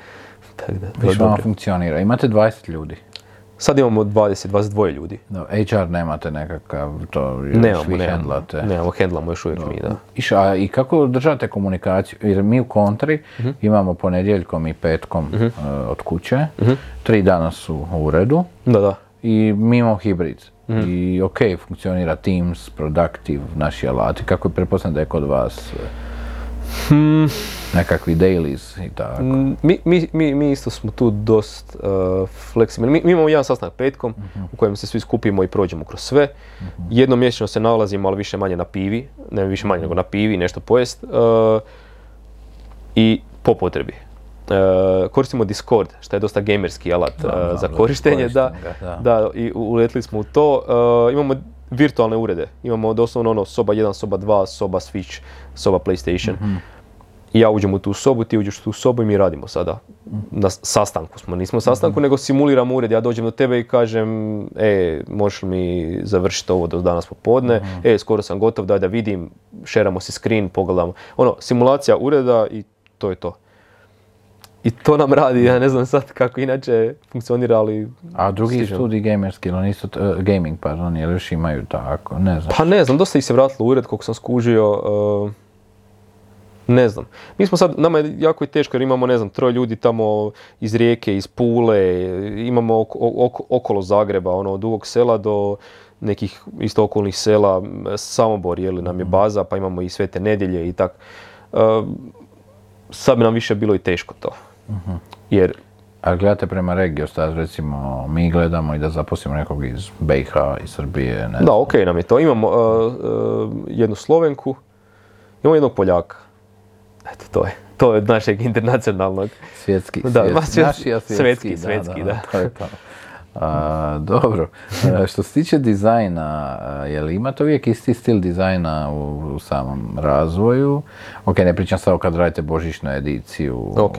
Tako da, to je Viš vama dobro. funkcionira. Imate 20 ljudi. Sad imamo 20, 22 ljudi. No, HR nemate nekakav, to još Nemamo, vi nemamo, handlate. nemamo, hendlamo još uvijek mi, da. Iš, a i kako držate komunikaciju? Jer mi u kontri Mhm. imamo ponedjeljkom i petkom e, od kuće, tri dana su u uredu Da, da. i mi imamo hibrid. Mhm. I ok, funkcionira Teams, Productive, naši alati. Kako je da je kod vas e, Hmm. nekakvi dailies i tako. Mm, Mi, mi, mi, mi isto smo tu dost uh, fleksibilni. Mi, imamo jedan sastanak petkom u kojem se svi skupimo i prođemo kroz sve. Jednom mjesečno se nalazimo, ali više manje na pivi, ne više manje nego na pivi, nešto pojest. uh, I po potrebi. Uh, koristimo Discord, što je dosta gamerski alat Da, uh, za korištenje. Da, da. da. i uletili smo u to. Imamo virtualne urede. Imamo doslovno ono soba 1, soba 2, soba Switch, soba PlayStation. I ja uđem u tu sobu, ti uđeš u tu sobu i mi radimo sada. Na sastanku smo, nismo sastanku, nego simuliramo ured. Ja dođem do tebe i kažem, e, možeš li mi završiti ovo do danas popodne, e, skoro sam gotov, daj da vidim, šeramo si screen, pogledamo. Ono, simulacija ureda i to je to. I to nam radi, ja ne znam sad kako inače funkcionira, ali... A drugi stižemo. studij gamerski, ili nisu, t- e, gaming, pardon, jel još imaju tako, ne znam. Pa ne znam, dosta ih se vratilo u ured koliko sam skužio. uh, ne znam. Mi smo sad, nama je jako i teško jer imamo, ne znam, troje ljudi tamo iz Rijeke, iz Pule, imamo oko- oko- okolo Zagreba, ono, od Dugog sela do nekih isto okolnih sela, Samobor je li nam je baza, pa imamo i Svete nedjelje i tak. Uh, sad bi nam više bilo i teško to. Jer A gledate prema regiji, sad recimo mi gledamo i da zaposlimo nekog iz BiH, iz Srbije, ne Da, znam. ok nam je to. Imamo uh, uh, jednu Slovenku, imamo jednog Poljaka. Eto, to je. To je od našeg internacionalnog. Svjetski, Da, svjetski, svjetski, naši, a svetski, svetski, da. to je to. A, dobro, E, što se tiče dizajna, je li imate uvijek isti stil dizajna u, u samom razvoju? Ok, ne pričam samo kad radite božićnu ediciju Ok.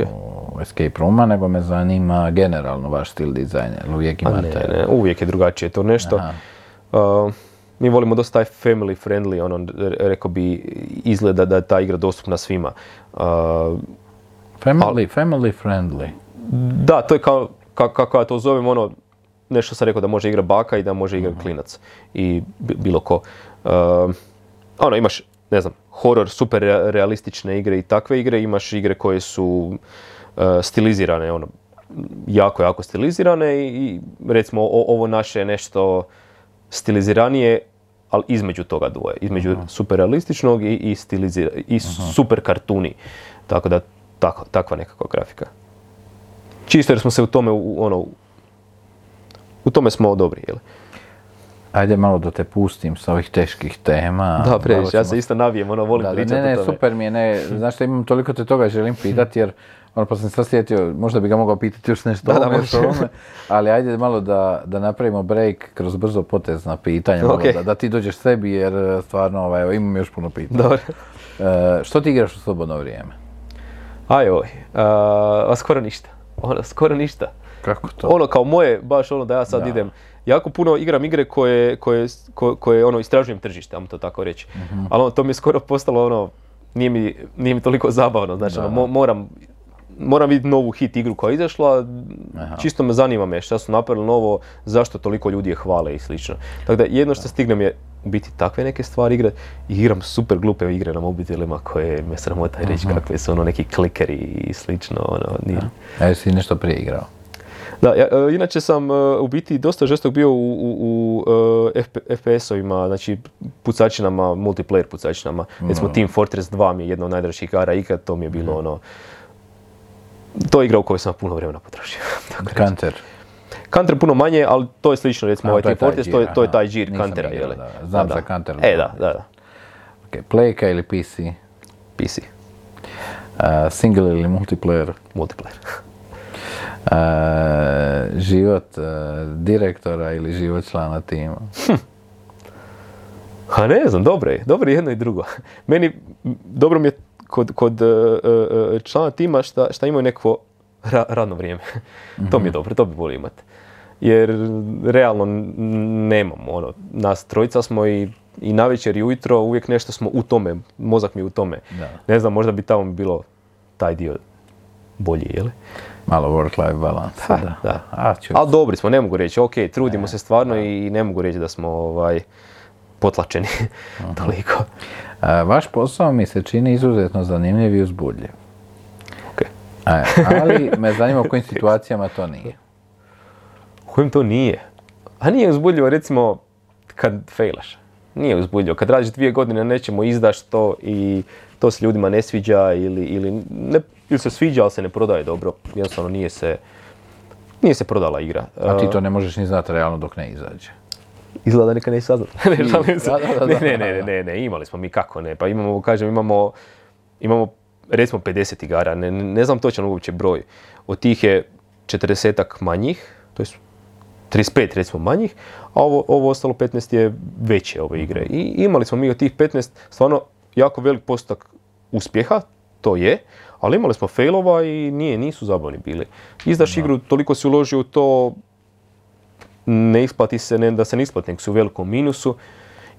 Escape Rooma, nego me zanima generalno vaš stil dizajna. Jel uvijek A imate... ne, ne, uvijek je drugačije to nešto. Uh, mi volimo dosta taj family friendly, ono, re- rekao bi, izgleda da je ta igra dostupna svima. Uh, Family, family friendly. Da, to je kao, ka- kako ja to zovem, ono, nešto sam rekao da može igra baka i da može igra klinac i bi- bilo ko. Uh, ono, imaš, ne znam, horor, super rea- realistične igre i takve igre, imaš igre koje su uh, stilizirane, ono, jako, jako stilizirane i, i recimo o- ovo naše je nešto stiliziranije, ali između toga dvoje. Između super realističnog i, i, stilizira- i super kartuni. Tako da, tako, takva nekakva grafika. Čisto jer smo se u tome, u, ono, u tome smo dobri, jel? Ajde malo da te pustim sa ovih teških tema. Da, previše, ja ćemo se isto navijem, ono, volim Da, pričati ne, ne, o tome. super mi je, ne, znaš što imam toliko te toga želim pitati jer ono pa sam se sad sjetio, možda bi ga mogao pitati još nešto Da, da, o ovome, ali ajde malo da, da napravimo break kroz brzo potezna pitanja, malo Ok. da, da ti dođeš sebi jer e, stvarno ovaj, evo, imam još puno pitanja. Dobro. E, što ti igraš u slobodno vrijeme? Aj oj, a, a skoro ništa. Ono, skoro ništa. Kako to? Ono kao moje, baš ono da ja sad Da. idem, jako puno igram igre koje, koje, ko- koje ono, istražujem tržište, ajmo to tako reći. Mhm. Ali ono, to mi je skoro postalo ono, nije mi, nije mi toliko zabavno, znači ono, mo- moram, moram vidjeti novu hit igru koja je izašla, Aha. čisto me zanima me šta su napravili novo, zašto toliko ljudi je hvale i slično. Tako da jedno što stignem je u biti takve neke stvari igrat i igram super glupe igre na mobitelima koje me sramota i Mhm. reći kakve su ono neki klikeri i slično. Ono, nije. A jesi nešto prije igrao? Da, ja, e, inače sam e, u biti dosta žestok bio u, u, u e, FP FPS-ovima, znači pucačinama, multiplayer pucačinama. Recimo Team Fortress 2 mi je jedna od najdražih igara ikad, to mi je bilo ono... To je igra u kojoj sam puno vremena potrošio. Counter. Counter puno manje, ali to je slično, recimo ovaj je Team Fortress, to je, to je taj žir Nisam Countera, jel? da, znam za Counter. E, da, da, da. Ok, playka ili PC? PC, Uh, single ili multiplayer? multiplayer. Uh, život uh, direktora ili život člana tima? Ha ne znam, dobro je, dobro je jedno i drugo. Meni, dobro mi je kod, kod e, e, e, člana tima šta, šta imaju neko ra- radno vrijeme. to mi je dobro, to bi volio imati. Jer realno nemamo, ono, nas trojica smo i, i navečer i ujutro uvijek nešto smo u tome, mozak mi je u tome. Da. Ne znam, možda bi tamo bilo taj dio bolji, jel? Malo work-life balance. Da. da. A, Ali dobri smo, ne mogu reći, ok, trudimo se stvarno i ne mogu reći da smo ovaj, potlačeni toliko. Uh, vaš posao mi se čini izuzetno zanimljiv i uzbudljiv. Ok. E, ali me zanima u kojim situacijama to nije. U kojem to nije? A nije uzbudljivo recimo kad fejlaš. Nije uzbudljivo. Kad radiš dvije godine na nečemu, izdaš to i to se ljudima ne sviđa ili, ili, ne, ili se sviđa, ali se ne prodaje dobro. Jednostavno nije se, nije se prodala igra. A ti to ne možeš ni znati realno dok ne izađe. Izgleda da nikad neće saznat. ne, šalim se. Da, da, da, ne, ne, ne, ne, ne, imali smo mi kako ne. Pa imamo, kažem, imamo, imamo recimo 50 igara, ne, ne znam točan uopće broj. Od tih je 40 manjih, to je 35 recimo manjih, a ovo, ovo ostalo 15 je veće ove igre. I imali smo mi od tih 15 stvarno jako velik postotak uspjeha, to je, ali imali smo failova i nije, nisu zabavni bili. Izdaš igru, toliko si uložio u to, ne isplati se, ne da se ne isplati, nego u velikom minusu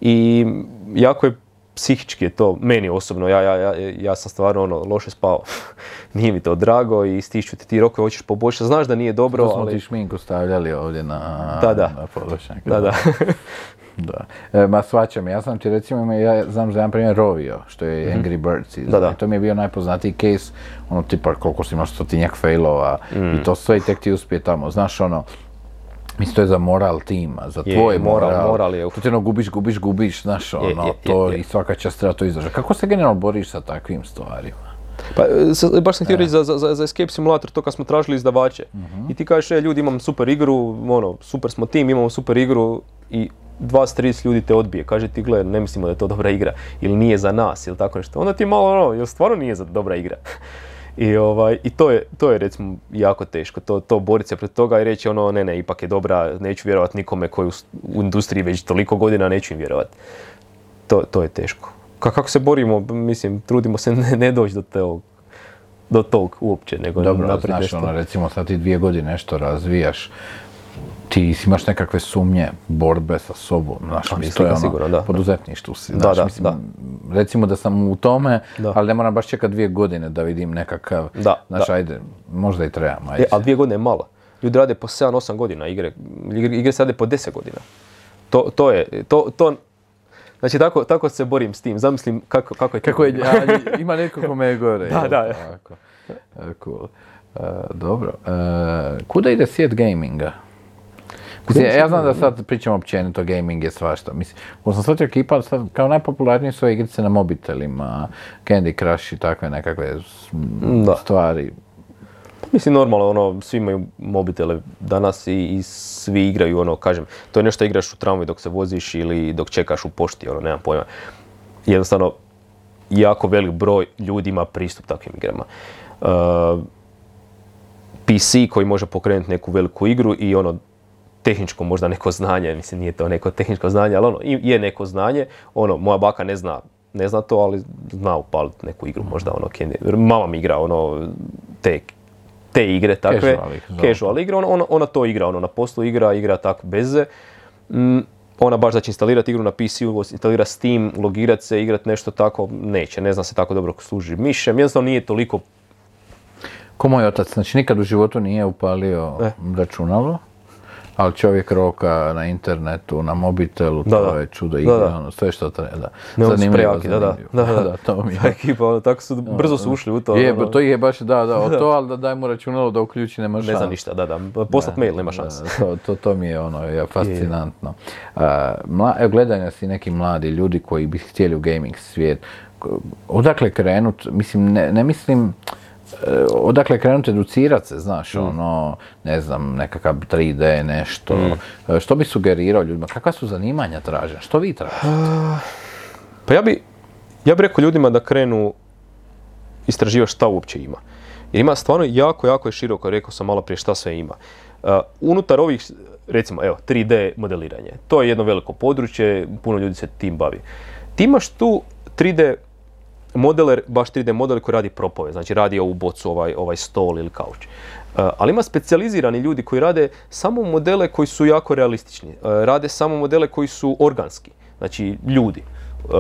i jako je psihički je to, meni osobno, ja, ja, ja, ja sam stvarno ono, loše spao, nije mi to drago i stišću ti ti rokove, hoćeš poboljšati, znaš da nije dobro, To smo ali... ti šminku stavljali ovdje na, Da, da. na. Da, da. Da. E, ma svačam, ja sam ti recimo, ima- ja znam za jedan primjer Rovio, što je Angry Birds. Mhm. Da, da. i To mi je bio najpoznatiji case, ono tipa koliko si imaš stotinjak failova Mhm. i to sve i tek ti uspije tamo. Znaš ono, Mislim, to je za moral tima, za Je, tvoj moral, moral. moral je, uf. To ti ono gubiš, gubiš, gubiš, znaš, ono, je, je, to je. i svaka čast treba to izdržati. Kako se generalno boriš sa takvim stvarima? Pa, e, sa- baš sam htio reći za, za, za, Escape Simulator, to kad smo tražili izdavače. I ti kažeš, e, ljudi, imam super igru, ono, super smo tim, imamo super igru i 20-30 ljudi te odbije. Kaže ti, gle, ne mislimo da je to dobra igra, ili nije za nas, ili tako nešto. Onda ti malo, ono, jel stvarno nije za dobra igra? I, ovaj, i to, je, to je recimo jako teško, to, to boriti se pred toga i reći ono ne ne, ipak je dobra, neću vjerovat nikome koji u industriji već toliko godina, neću im vjerovat. To, to je teško. Ka- kako se borimo, mislim, trudimo se ne, ne doći do tog, do tog uopće, nego Dobro, znaš, nešto. ono, recimo sad ti dvije godine nešto razvijaš, ti si imaš nekakve sumnje, borbe sa sobom, znaš, A, mislim to je ono, sigurno, da, poduzetništvu si, Da, znaš, da, mislim, da. recimo da sam u tome, Da. ali ne moram baš čekati dvije godine da vidim nekakav, Da, znaš, da. ajde, možda i trebam, ajde. E, ali dvije godine je malo. Ljudi rade po 7-8 godina igre, igre, igre se rade po 10 godina. To, to je, to, to, znači tako, tako se borim s tim, zamislim kako, kako je Kako je, a, ima netko ko me je gore. Da, jel? da. Tako. E, Cool. E, dobro. E, kuda ide svijet gaminga? Mislim, ja znam da sad pričamo općenito, gaming je svašta. Mislim, ko sam shvatio ekipa, sad kao najpopularnije su igrice na mobitelima, Candy Crush i takve nekakve Da. stvari. Mislim, normalno, ono, svi imaju mobitele danas i, i svi igraju, ono, kažem, to je nešto igraš u tramvaju dok se voziš ili dok čekaš u pošti, ono, nemam pojma. Jednostavno, jako velik broj ljudi ima pristup takvim igrama. Uh, PC koji može pokrenuti neku veliku igru i ono, tehničko možda neko znanje, mislim nije to neko tehničko znanje, ali ono, je neko znanje, ono, moja baka ne zna, ne zna to, ali zna upaliti neku igru, možda ono, Candy, mama mi igra, ono, te, te igre takve, Casual casual igre, ona, ona, ona to igra, ono, na poslu igra, igra tako beze, Mm, ona baš da će instalirati igru na PC-u, instalira Steam, logirat se, igrat nešto tako, neće, ne zna se tako dobro služi mišem, jednostavno nije toliko Ko moj otac, znači nikad u životu nije upalio E. računalo, ali čovjek roka na internetu, na mobitelu, Da, to da. je čudo da. ono, sve što treba. Da. Ne, oni su Zanimljivo, da, da. zanimljivo. Da, da. to mi je. Ta ekipa, ono, tako su, brzo su ušli u to. Je, ono, to je baš, da, da, o to, ali da daj mu računalo da uključi, nema ne šanse. zna ništa, da, da, poslat mail, nema šanse. To, to, to mi je ono, je fascinantno. Mla, evo, gledaju nas i neki mladi ljudi koji bi htjeli u gaming svijet. Odakle krenut, mislim, ne, ne mislim, odakle krenut educirat se, znaš, ono, ne znam, nekakav 3D, nešto. E, Što bi sugerirao ljudima? Kakva su zanimanja tražena? Što vi tražite? Pa ja bi, ja bi rekao ljudima da krenu istraživati šta uopće ima. Jer ima stvarno jako, jako je široko, rekao sam malo prije šta sve ima. Uh, unutar ovih, recimo, evo, 3D modeliranje. To je jedno veliko područje, puno ljudi se tim bavi. Ti imaš tu 3D modeler, baš 3D model koji radi propove, znači radi ovu bocu, ovaj, ovaj stol ili kauč. Uh, ali ima specijalizirani ljudi koji rade samo modele koji su jako realistični. Uh, rade samo modele koji su organski, znači ljudi. Uh,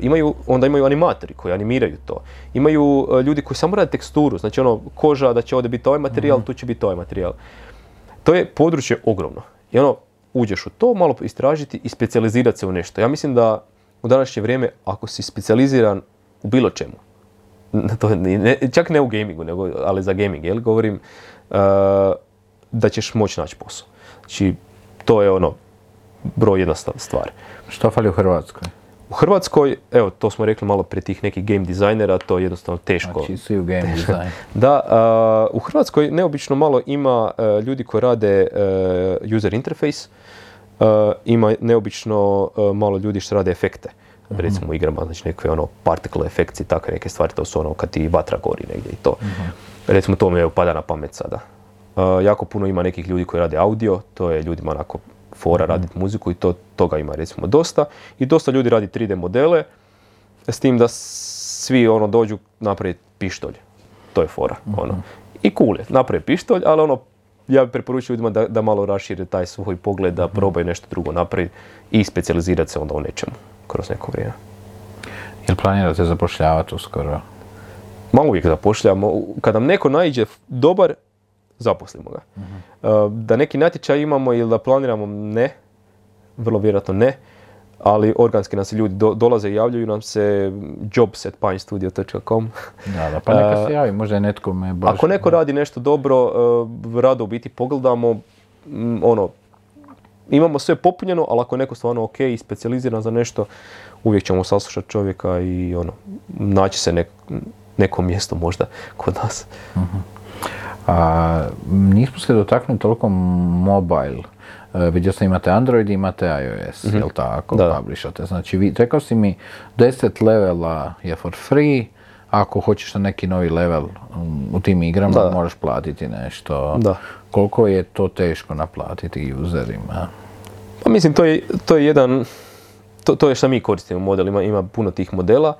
imaju, onda imaju animatori koji animiraju to. Imaju ljudi koji samo rade teksturu, znači ono koža da će ovdje biti ovaj materijal, tu će biti ovaj materijal. To je područje ogromno. I ono, uđeš u to, malo istražiti i specijalizirati se u nešto. Ja mislim da u današnje vrijeme, ako si specijaliziran u bilo čemu, to ne, čak ne u gamingu, nego, ali za gaming, jel, govorim, uh, da ćeš moći naći posao. Znači, to je ono, broj jedna sta- stvar. Što fali u Hrvatskoj? U Hrvatskoj, evo, to smo rekli malo prije tih nekih game dizajnera, to je jednostavno teško. Znači, svi u game design. Da, a, u Hrvatskoj neobično malo ima e, ljudi koji rade user interface, ima neobično malo ljudi što rade efekte. Recimo u igrama, znači neke ono particle efekti i takve neke stvari, to su ono kad ti vatra gori negdje i to. Recimo to mi je pada na pamet sada. E, jako puno ima nekih ljudi koji rade audio, to je ljudima onako fora raditi muziku i to, toga ima recimo dosta. I dosta ljudi radi 3D modele, s tim da svi ono dođu napraviti pištolj. To je fora. Ono. I cool je, napravi pištolj, ali ono, ja bih preporučio ljudima da, da malo rašire taj svoj pogled, da probaju nešto drugo napraviti i specijalizirati se onda u nečemu kroz neko vrijeme. Jel planirate zapošljavati uskoro? Ma uvijek zapošljamo. Kad nam neko naiđe dobar, zaposlimo ga. Uh, Da neki natječaj imamo ili da planiramo, ne. Vrlo vjerojatno ne. Ali organski nam se ljudi do- dolaze i javljaju nam se jobs.pinestudio.com Da, da, pa neka se javi, možda je netko me baš... Ako neko radi nešto dobro, uh, rado u biti pogledamo, ono, imamo sve popunjeno, ali ako je neko stvarno ok i specijaliziran za nešto, uvijek ćemo saslušati čovjeka i ono, naći se nek- neko mjesto možda kod nas. A, nismo se dotaknuli toliko mobile. E, vidio sam imate Android i imate iOS, jel tako? Da. Publishate. Znači, vi, rekao si mi 10 levela je for free, ako hoćeš na neki novi level um, u tim igrama Da. moraš platiti nešto. Da. Koliko je to teško naplatiti userima? Pa mislim, to je, to je jedan, to, to je što mi koristimo model, ima, ima puno tih modela,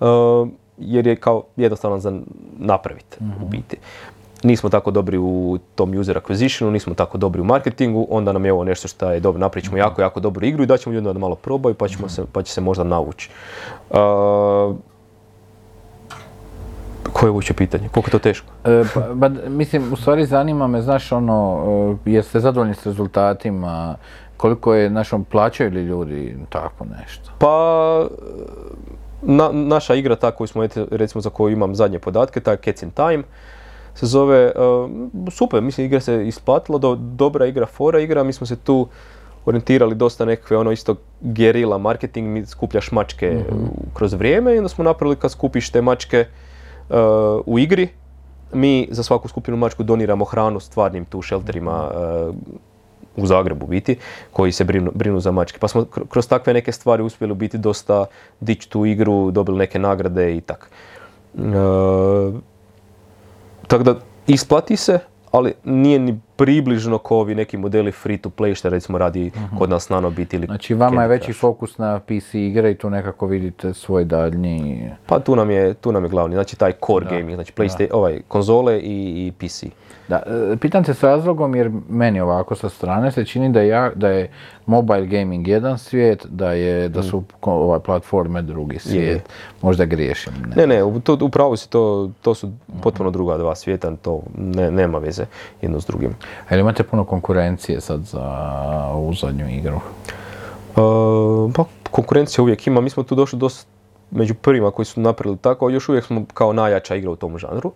uh, jer je kao jednostavno za napraviti u biti. Nismo tako dobri u tom user acquisitionu, nismo tako dobri u marketingu, onda nam je ovo nešto što je dobro, napravit ćemo jako, jako dobru igru i daćemo ljudima da malo probaju pa, ćemo se, pa će se možda navući. Uh, koje je uopće pitanje? Koliko je to teško? E, pa, pa, mislim, u stvari zanima me, znaš, ono, e, jeste zadovoljni s rezultatima, koliko je, znaš, on, plaćaju li ljudi tako nešto? Pa, na, naša igra ta koju smo, recimo za koju imam zadnje podatke, ta Cats in Time. se zove, uh, super, mislim igra se isplatila, do, dobra igra, fora igra, mi smo se tu orijentirali dosta nekakve ono isto gerila marketing, mi skupljaš mačke Mhm. kroz vrijeme i onda smo napravili kad skupiš te mačke uh, u igri, mi za svaku skupinu mačku doniramo hranu stvarnim tu šelterima uh, u Zagrebu biti, koji se brinu, brinu za mačke. Pa smo kr- kroz takve neke stvari uspjeli biti dosta dići tu igru, dobili neke nagrade i tak. E, tako da isplati se, ali nije ni približno kao ovi neki modeli free to play što recimo radi kod nas Nanobit ili Znači vama je veći fokus na PC igre i tu nekako vidite svoj daljnji... Pa tu nam je, tu nam je glavni, znači taj core gaming, znači PlayStation, ovaj, konzole i, i PC. Da, e, pitam te s razlogom jer meni ovako sa strane se čini da ja- da je mobile gaming jedan svijet, da je da su ko- ovaj, platforme drugi svijet. Možda griješim. Ne. Ne, ne, u- to, upravo si to, to su potpuno druga dva svijeta, to ne, nema veze jedno s drugim. A jel imate puno konkurencije sad za ovu zadnju igru? Uh, pa konkurencija uvijek ima, mi smo tu došli dosta među prvima koji su napravili tako, još uvijek smo kao najjača igra u tom žanru,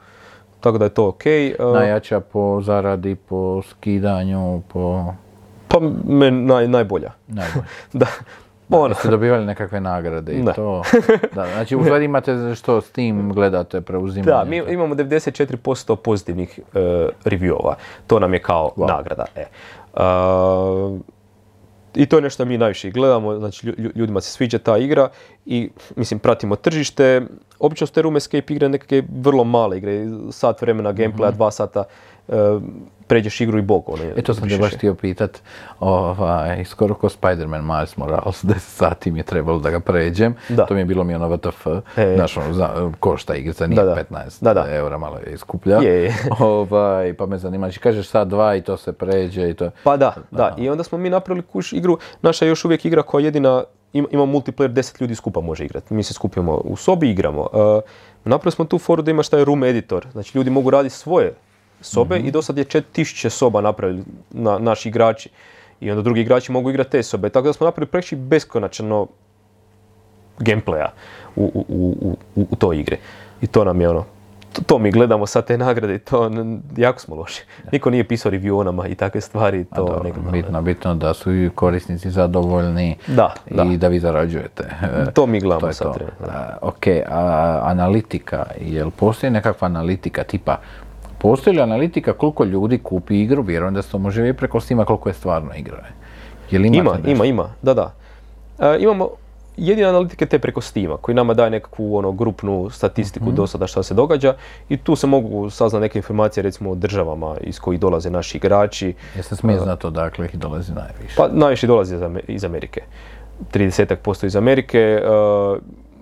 tako da je to ok. Uh, Najjača po zaradi, po skidanju, po... pa men, naj, najbolja. Najbolje. da, ono, Jeste dobivali nekakve nagrade i Ne. to? Da, znači u stvari imate što s tim gledate, preuzimanje? da, mi imamo 94% pozitivnih uh, reviewova, to nam je kao nagrada. E. Uh, I to je nešto mi najviše gledamo, znači lju- lju- ljudima se sviđa ta igra i mislim pratimo tržište. Obično su te room escape igre nekakve vrlo male igre, sat vremena gameplaya, dva sata, pređeš igru i bog. Ono, E to sam te baš htio pitat, ovaj, skoro ko Spider-Man Miles Morales, 10 sati mi je trebalo da ga pređem, Da. to mi je bilo mi ono WTF, E. znaš ono, za, košta igrica, nije Da, da. 15 Da, da. eura, malo je iskuplja, Je, je. ovaj, pa me zanima, znači kažeš sad dva i to se pređe i to, Pa da, da. I onda smo mi napravili kuš igru. Naša je još uvijek igra koja jedina ima, ima multiplayer, 10 ljudi skupa može igrati. Mi se skupimo u sobi igramo. Uh, napravili smo tu foru da ima šta je room editor. Znači ljudi mogu raditi svoje sobe i do sad je 4000 soba napravili na, naši igrači. I onda drugi igrači mogu igrati te sobe. Tako da smo napravili preći beskonačno gameplaya u, u, u, u, u toj igri. I to nam je ono, to, to mi gledamo sad te nagrade i to n- jako smo loši. Niko nije pisao review i takve stvari, to dobro, ne gledamo. bitno, bitno da su i korisnici zadovoljni Da, da. i da vi zarađujete. To mi gledamo to sad to. da. A, ok, a analitika, jel postoji nekakva analitika tipa, postoji li analitika koliko ljudi kupi igru, vjerujem da se to može vidjeti preko Steama koliko je stvarno igra. Jel Ima, ima, ima, da, da. E, imamo jedine analitike te preko Steama koji nama daje nekakvu ono grupnu statistiku Mhm. do sada šta se događa i tu se mogu saznati neke informacije recimo o državama iz kojih dolaze naši igrači. Jeste smije znati odakle ih dolazi najviše? Pa najviše dolazi iz Ame- iz Amerike. 30% iz Amerike, e,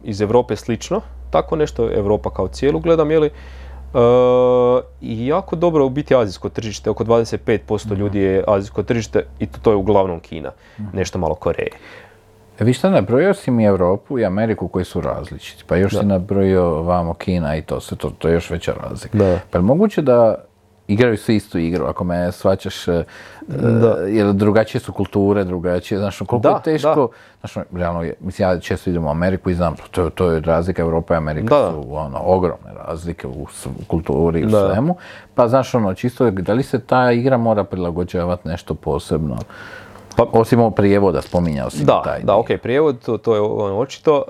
iz Europe slično, tako nešto, Europa kao cijelu gledam, jeli. E, jako dobro u biti azijsko tržište, oko 25% Mhm. ljudi je azijsko tržište i to, to je uglavnom Kina, Mhm. nešto malo Koreje. E, vi šta nabrojio si mi Europu i Ameriku koji su različiti, pa još si nabrojio vamo Kina i to se, to, to je još veća razlika. Da. Pa je moguće da igraju svi istu igru, ako me svaćaš, e, jer drugačije su kulture, drugačije, znaš, koliko Da, je teško, znaš, realno, je- mislim, ja često idem u Ameriku i znam, to, to je razlika Europa i Amerika Da. su ono, ogromne razlike u, u kulturi i u Da. svemu, pa znaš, ono, čisto, da li se ta igra mora prilagođavati nešto posebno? Pa- Osim ovog prijevoda, spominjao si Da, taj da, ok, prijevod, to, to je ono očito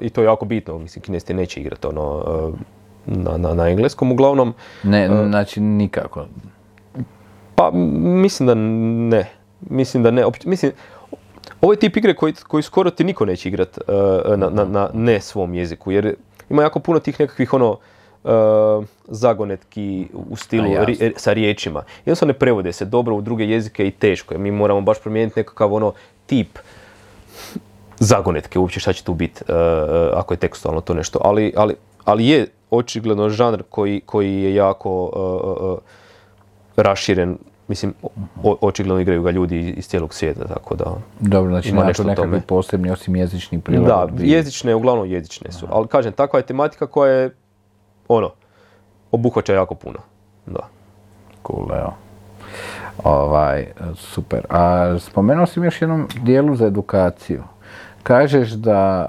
e, i to je jako bitno, mislim, kinesti neće igrati ono e, na, na, na engleskom, uglavnom, Ne, znači nikako. Pa mislim da ne. Mislim da ne. Opć- mislim, ovo je tip igre koji, koji skoro ti niko neće igrat uh, na, na, na ne svom jeziku. Jer ima jako puno tih nekakvih ono uh, zagonetki u stilu A, ri- sa riječima. Jednostavno ne prevode se dobro u druge jezike i teško je. Mi moramo baš promijeniti nekakav ono tip zagonetke uopće šta će tu biti ako je tekstualno to nešto. Ali, ali, ali je očigledno žanr koji, koji je jako uh, uh, raširen. Mislim, o- očigledno igraju ga ljudi iz- cijelog svijeta, tako da... Dobro, znači Ima nešto nekakvi posebni osim jezični Da, prilagodbi. jezične, uglavnom jezične su. Ali kažem, takva je tematika koja je, ono, obuhvaća jako puno. Da. Cool, evo. Ovaj, super. A spomenuo sam još jednom dijelu za edukaciju. Kažeš da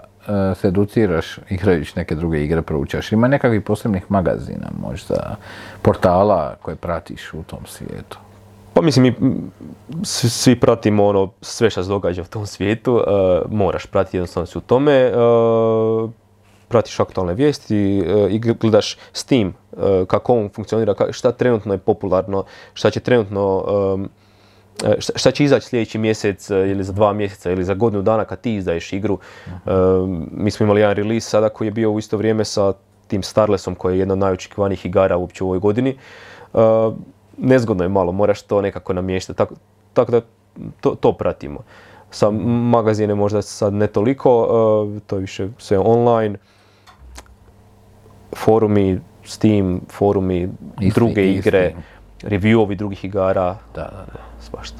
se educiraš igrajući neke druge igre, proučaš? Ima nekakvih posebnih magazina, možda portala koje pratiš u tom svijetu? Pa mislim, mi svi, pratimo ono, sve što se događa u tom svijetu, e, moraš pratiti jednostavno si u tome, e, pratiš aktualne vijesti i gl- gledaš Steam, e, kako on funkcionira, šta trenutno je popularno, šta će trenutno, šta, šta će izaći sljedeći mjesec e, ili za dva mjeseca ili za godinu dana kad ti izdaješ igru. E, mi smo imali jedan release sada koji je bio u isto vrijeme sa tim Starlessom koji je jedna od najočekivanijih igara uopće u ovoj godini. E, nezgodno je malo, moraš to nekako namještati. Tako, tako da to, to pratimo. Sa magazine možda sad ne toliko, e, to je više sve online. Forumi, Steam, forumi, Isti- druge igre, reviewovi drugih igara, Da, da, da. svašta.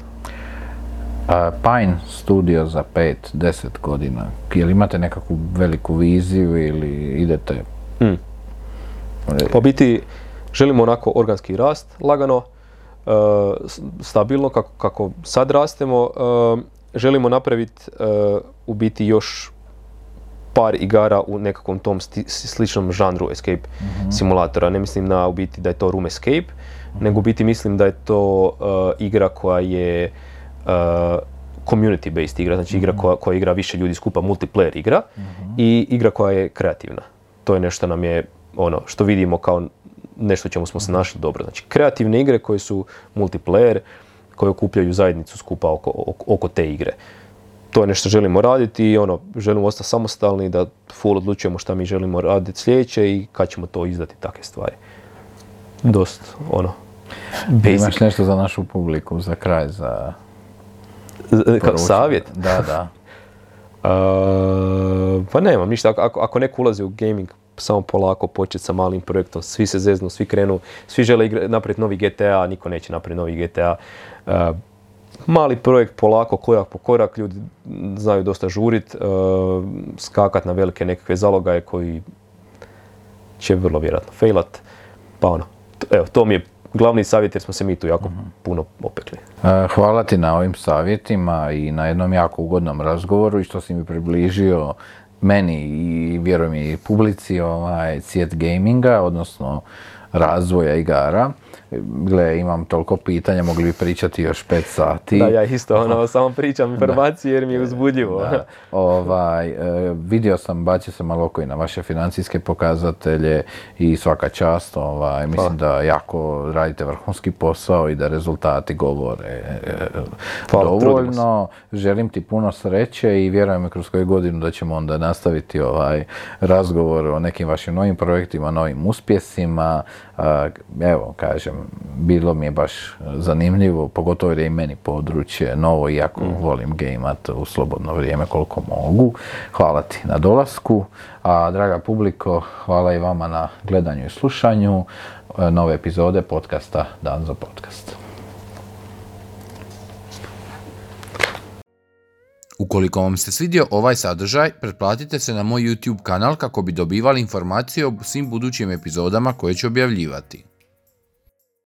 A Pine Studio za 5-10 godina, jel imate nekakvu veliku viziju ili idete... Mm. Pa biti želimo onako organski rast, lagano, e, stabilno kako, kako sad rastemo. E, želimo napraviti e, u biti još par igara u nekakvom tom sti- sličnom žanru escape simulatora. Ne mislim na u biti da je to room escape, nego u biti mislim da je to e, igra koja je e, community based igra, znači igra koja, koja igra više ljudi skupa, multiplayer igra i igra koja je kreativna. To je nešto nam je ono što vidimo kao nešto čemu smo se našli dobro. Znači kreativne igre koje su multiplayer, koje okupljaju zajednicu skupa oko, oko, oko te igre. To je nešto što želimo raditi i ono, želimo ostati samostalni da full odlučujemo šta mi želimo raditi sljedeće i kad ćemo to izdati takve stvari. Dost, ono, basic. Imaš nešto za našu publiku, za kraj, za... Kao savjet? Da, da. Uh, pa nemam ništa, ako, ako, neko ulazi u gaming, samo polako početi sa malim projektom, svi se zeznu, svi krenu, svi žele napraviti novi GTA, niko neće napraviti novi GTA. Uh, mali projekt, polako, korak po korak, ljudi znaju dosta žurit, uh, skakat na velike nekakve zalogaje koji će vrlo vjerojatno failat. Pa ono, evo, to mi je glavni savjet jer smo se mi tu jako puno opekli. E, Hvala ti na ovim savjetima i na jednom jako ugodnom razgovoru i što si mi približio meni i vjerujem i publici ovaj svijet gaminga, odnosno razvoja igara. Gle, imam toliko pitanja, mogli bi pričati još pet sati. Da, ja isto ono, samo pričam informacije jer mi je uzbudljivo. Da, ovaj, e, vidio sam, bacio sam malo oko i na vaše financijske pokazatelje i svaka čast, ovaj, mislim da jako radite vrhunski posao i da rezultati govore e, Hvala, dovoljno. Želim ti puno sreće i vjerujem kroz koju godinu da ćemo onda nastaviti ovaj razgovor o nekim vašim novim projektima, novim uspjesima. Evo, kažem, bilo mi je baš zanimljivo, pogotovo jer je i meni područje novo, iako volim gejmat u slobodno vrijeme koliko mogu. Hvala ti na dolasku, a draga publiko, hvala i vama na gledanju i slušanju e, nove epizode podcasta Dan za podcast. Ukoliko vam se svidio ovaj sadržaj, pretplatite se na moj YouTube kanal kako bi dobivali informacije o svim budućim epizodama koje ću objavljivati.